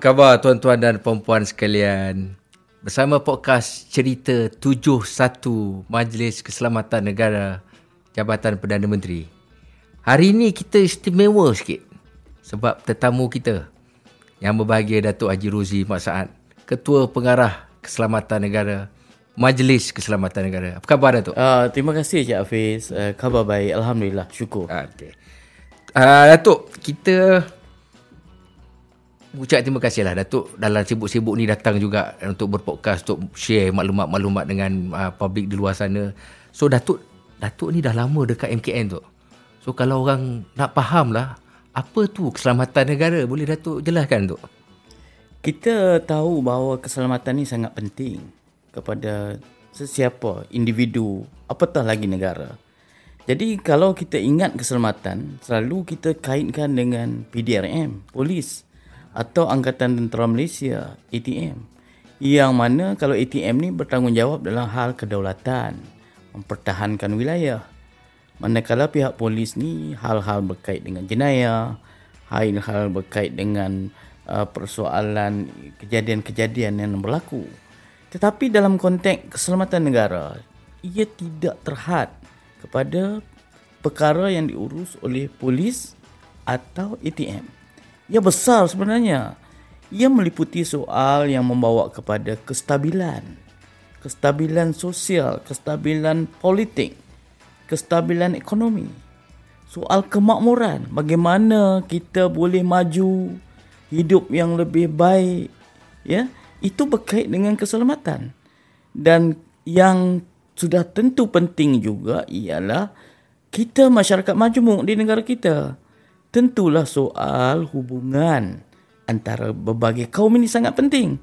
khabar tuan-tuan dan puan-puan sekalian? Bersama podcast Cerita 71 Majlis Keselamatan Negara Jabatan Perdana Menteri. Hari ini kita istimewa sikit sebab tetamu kita yang berbahagia Datuk Haji Ruzi Mak Saad, Ketua Pengarah Keselamatan Negara Majlis Keselamatan Negara. Apa khabar Datuk? Uh, terima kasih Cik Hafiz. Uh, khabar baik. Alhamdulillah. Syukur. Okay. Uh, Datuk, kita ucap terima kasih lah Datuk dalam sibuk-sibuk ni datang juga untuk berpodcast untuk share maklumat-maklumat dengan uh, public di luar sana. So Datuk Datuk ni dah lama dekat MKN tu. So kalau orang nak faham lah apa tu keselamatan negara boleh Datuk jelaskan tu. Kita tahu bahawa keselamatan ni sangat penting kepada sesiapa individu apatah lagi negara. Jadi kalau kita ingat keselamatan selalu kita kaitkan dengan PDRM, polis atau Angkatan Tentera Malaysia ATM yang mana kalau ATM ni bertanggungjawab dalam hal kedaulatan mempertahankan wilayah. Manakala pihak polis ni hal-hal berkait dengan jenayah hal-hal berkait dengan uh, persoalan kejadian-kejadian yang berlaku. Tetapi dalam konteks keselamatan negara ia tidak terhad kepada perkara yang diurus oleh polis atau ATM ia besar sebenarnya. Ia meliputi soal yang membawa kepada kestabilan. Kestabilan sosial, kestabilan politik, kestabilan ekonomi. Soal kemakmuran, bagaimana kita boleh maju hidup yang lebih baik. Ya, itu berkait dengan keselamatan. Dan yang sudah tentu penting juga ialah kita masyarakat majmuk di negara kita tentulah soal hubungan antara berbagai kaum ini sangat penting.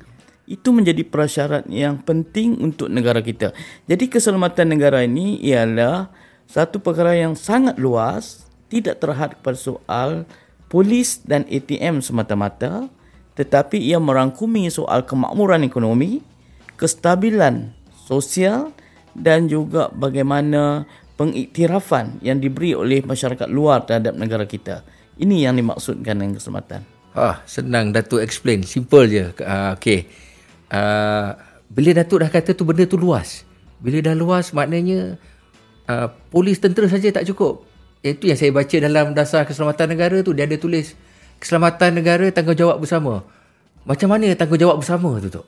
Itu menjadi prasyarat yang penting untuk negara kita. Jadi keselamatan negara ini ialah satu perkara yang sangat luas, tidak terhad kepada soal polis dan ATM semata-mata, tetapi ia merangkumi soal kemakmuran ekonomi, kestabilan sosial dan juga bagaimana pengiktirafan yang diberi oleh masyarakat luar terhadap negara kita. Ini yang dimaksudkan dengan keselamatan. Ah, senang Datuk explain. Simple je. Uh, okay. Uh, bila Datuk dah kata tu benda tu luas. Bila dah luas maknanya uh, polis tentera saja tak cukup. Itu yang saya baca dalam dasar keselamatan negara tu. Dia ada tulis keselamatan negara tanggungjawab bersama. Macam mana tanggungjawab bersama tu tu?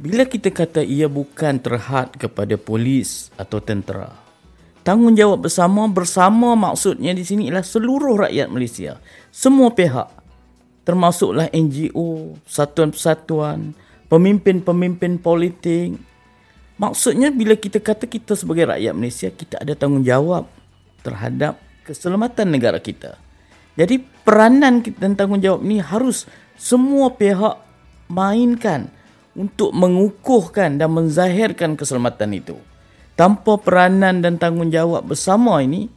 Bila kita kata ia bukan terhad kepada polis atau tentera tanggungjawab bersama bersama maksudnya di sini ialah seluruh rakyat Malaysia. Semua pihak termasuklah NGO satuan-persatuan pemimpin-pemimpin politik. Maksudnya bila kita kata kita sebagai rakyat Malaysia kita ada tanggungjawab terhadap keselamatan negara kita. Jadi peranan dan tanggungjawab ini harus semua pihak mainkan untuk mengukuhkan dan menzahirkan keselamatan itu tanpa peranan dan tanggungjawab bersama ini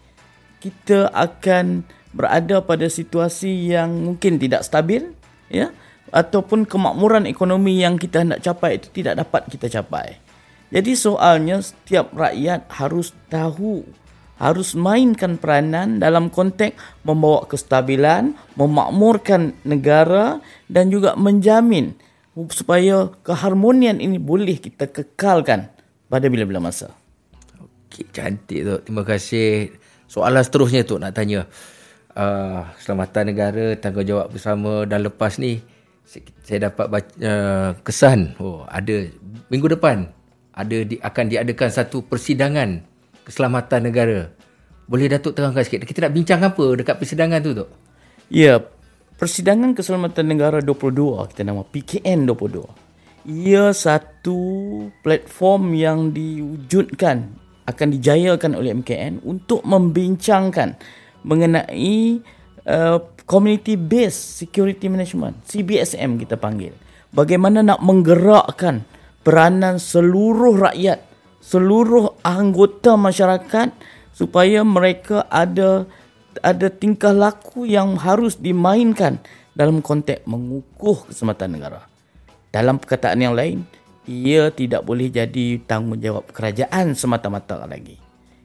kita akan berada pada situasi yang mungkin tidak stabil ya ataupun kemakmuran ekonomi yang kita hendak capai itu tidak dapat kita capai. Jadi soalnya setiap rakyat harus tahu harus mainkan peranan dalam konteks membawa kestabilan, memakmurkan negara dan juga menjamin supaya keharmonian ini boleh kita kekalkan pada bila-bila masa. Cik cantik tu. Terima kasih. Soalan seterusnya tu nak tanya. Uh, keselamatan negara, tanggungjawab bersama dan lepas ni saya dapat baca, uh, kesan oh ada minggu depan ada di, akan diadakan satu persidangan keselamatan negara. Boleh Datuk terangkan sikit. Kita nak bincang apa dekat persidangan tu tu? Ya, Persidangan Keselamatan Negara 22 kita nama PKN 22. Ia satu platform yang diwujudkan akan dijayakan oleh MKN untuk membincangkan mengenai uh, community based security management CBSM kita panggil. Bagaimana nak menggerakkan peranan seluruh rakyat seluruh anggota masyarakat supaya mereka ada ada tingkah laku yang harus dimainkan dalam konteks mengukuh keselamatan negara. Dalam perkataan yang lain ia tidak boleh jadi tanggungjawab kerajaan semata-mata lagi.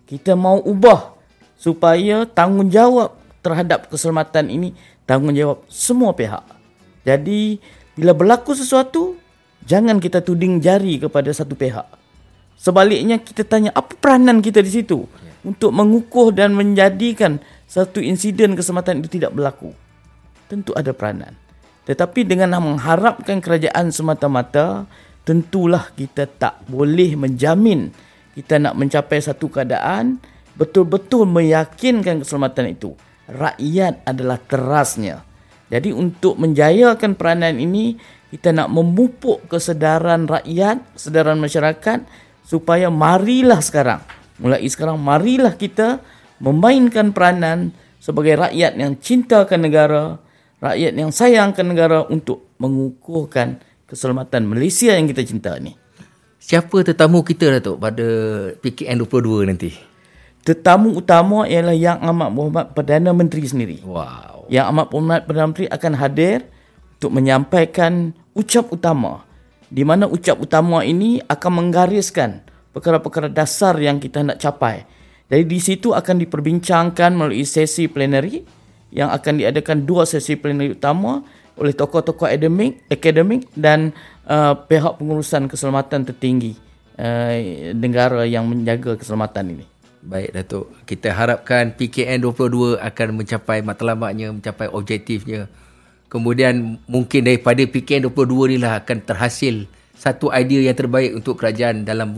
Kita mau ubah supaya tanggungjawab terhadap keselamatan ini tanggungjawab semua pihak. Jadi Bila berlaku sesuatu, jangan kita tuding jari kepada satu pihak. Sebaliknya kita tanya apa peranan kita di situ untuk mengukuh dan menjadikan satu insiden keselamatan itu tidak berlaku. Tentu ada peranan. Tetapi dengan mengharapkan kerajaan semata-mata, tentulah kita tak boleh menjamin kita nak mencapai satu keadaan betul-betul meyakinkan keselamatan itu. Rakyat adalah terasnya. Jadi untuk menjayakan peranan ini, kita nak memupuk kesedaran rakyat, kesedaran masyarakat supaya marilah sekarang, mulai sekarang marilah kita memainkan peranan sebagai rakyat yang cintakan negara, rakyat yang sayangkan negara untuk mengukuhkan keselamatan Malaysia yang kita cinta ni. Siapa tetamu kita Datuk pada PKN 22 nanti? Tetamu utama ialah Yang Amat Berhormat Perdana Menteri sendiri. Wow. Yang Amat Berhormat Perdana Menteri akan hadir untuk menyampaikan ucap utama di mana ucap utama ini akan menggariskan perkara-perkara dasar yang kita nak capai. Jadi di situ akan diperbincangkan melalui sesi plenary yang akan diadakan dua sesi plenary utama oleh tokoh-tokoh akademik, akademik dan uh, pihak pengurusan keselamatan tertinggi uh, negara yang menjaga keselamatan ini. Baik Datuk, kita harapkan PKN 22 akan mencapai matlamatnya, mencapai objektifnya Kemudian mungkin daripada PKN 22 ni lah akan terhasil satu idea yang terbaik untuk kerajaan dalam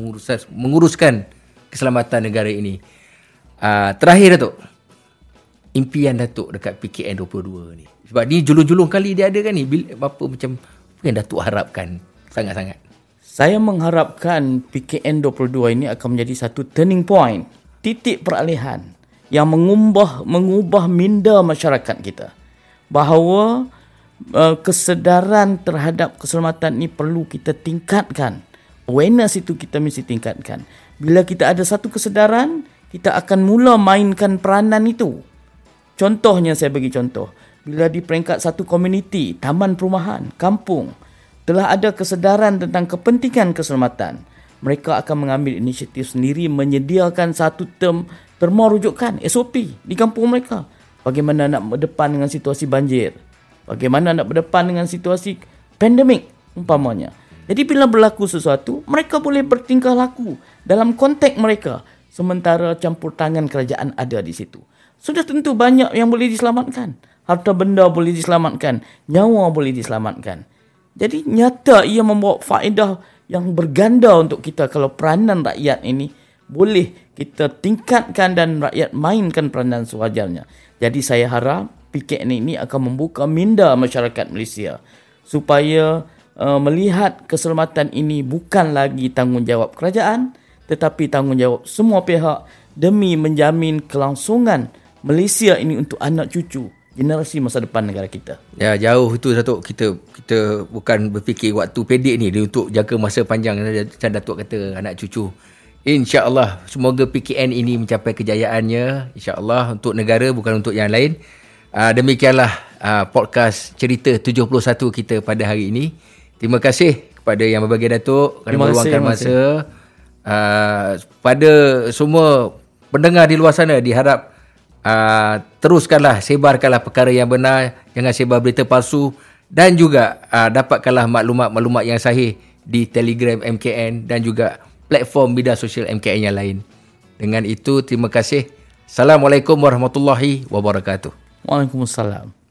menguruskan, keselamatan negara ini. Uh, terakhir Datuk, impian Datuk dekat PKN 22 ni. Sebab ni julung-julung kali dia ada kan ni. Bila, apa macam apa yang Datuk harapkan sangat-sangat? Saya mengharapkan PKN 22 ini akan menjadi satu turning point. Titik peralihan yang mengubah, mengubah minda masyarakat kita. Bahawa uh, kesedaran terhadap keselamatan ini perlu kita tingkatkan. Awareness itu kita mesti tingkatkan. Bila kita ada satu kesedaran, kita akan mula mainkan peranan itu. Contohnya saya bagi contoh. Bila di peringkat satu komuniti, taman perumahan, kampung, telah ada kesedaran tentang kepentingan keselamatan, mereka akan mengambil inisiatif sendiri menyediakan satu term terma rujukan SOP di kampung mereka. Bagaimana nak berdepan dengan situasi banjir, Bagaimana nak berdepan dengan situasi pandemik umpamanya. Jadi bila berlaku sesuatu, mereka boleh bertingkah laku dalam konteks mereka sementara campur tangan kerajaan ada di situ. Sudah tentu banyak yang boleh diselamatkan. Harta benda boleh diselamatkan, nyawa boleh diselamatkan. Jadi nyata ia membawa faedah yang berganda untuk kita kalau peranan rakyat ini boleh kita tingkatkan dan rakyat mainkan peranan sewajarnya. Jadi saya harap PKN ini akan membuka minda masyarakat Malaysia supaya uh, melihat keselamatan ini bukan lagi tanggungjawab kerajaan tetapi tanggungjawab semua pihak demi menjamin kelangsungan Malaysia ini untuk anak cucu generasi masa depan negara kita. Ya jauh itu Datuk kita kita bukan berfikir waktu pendek ni dia untuk jaga masa panjang macam Datuk kata anak cucu. InsyaAllah semoga PKN ini mencapai kejayaannya. InsyaAllah untuk negara bukan untuk yang lain. Uh, demikianlah uh, podcast cerita 71 kita pada hari ini. Terima kasih kepada yang berbagi Datuk kerana meluangkan masa. Uh, pada semua pendengar di luar sana diharap uh, teruskanlah sebarkanlah perkara yang benar, jangan sebar berita palsu dan juga uh, dapatkanlah maklumat-maklumat yang sahih di Telegram MKN dan juga platform media sosial MKN yang lain. Dengan itu terima kasih. Assalamualaikum warahmatullahi wabarakatuh. Waalaikumsalam.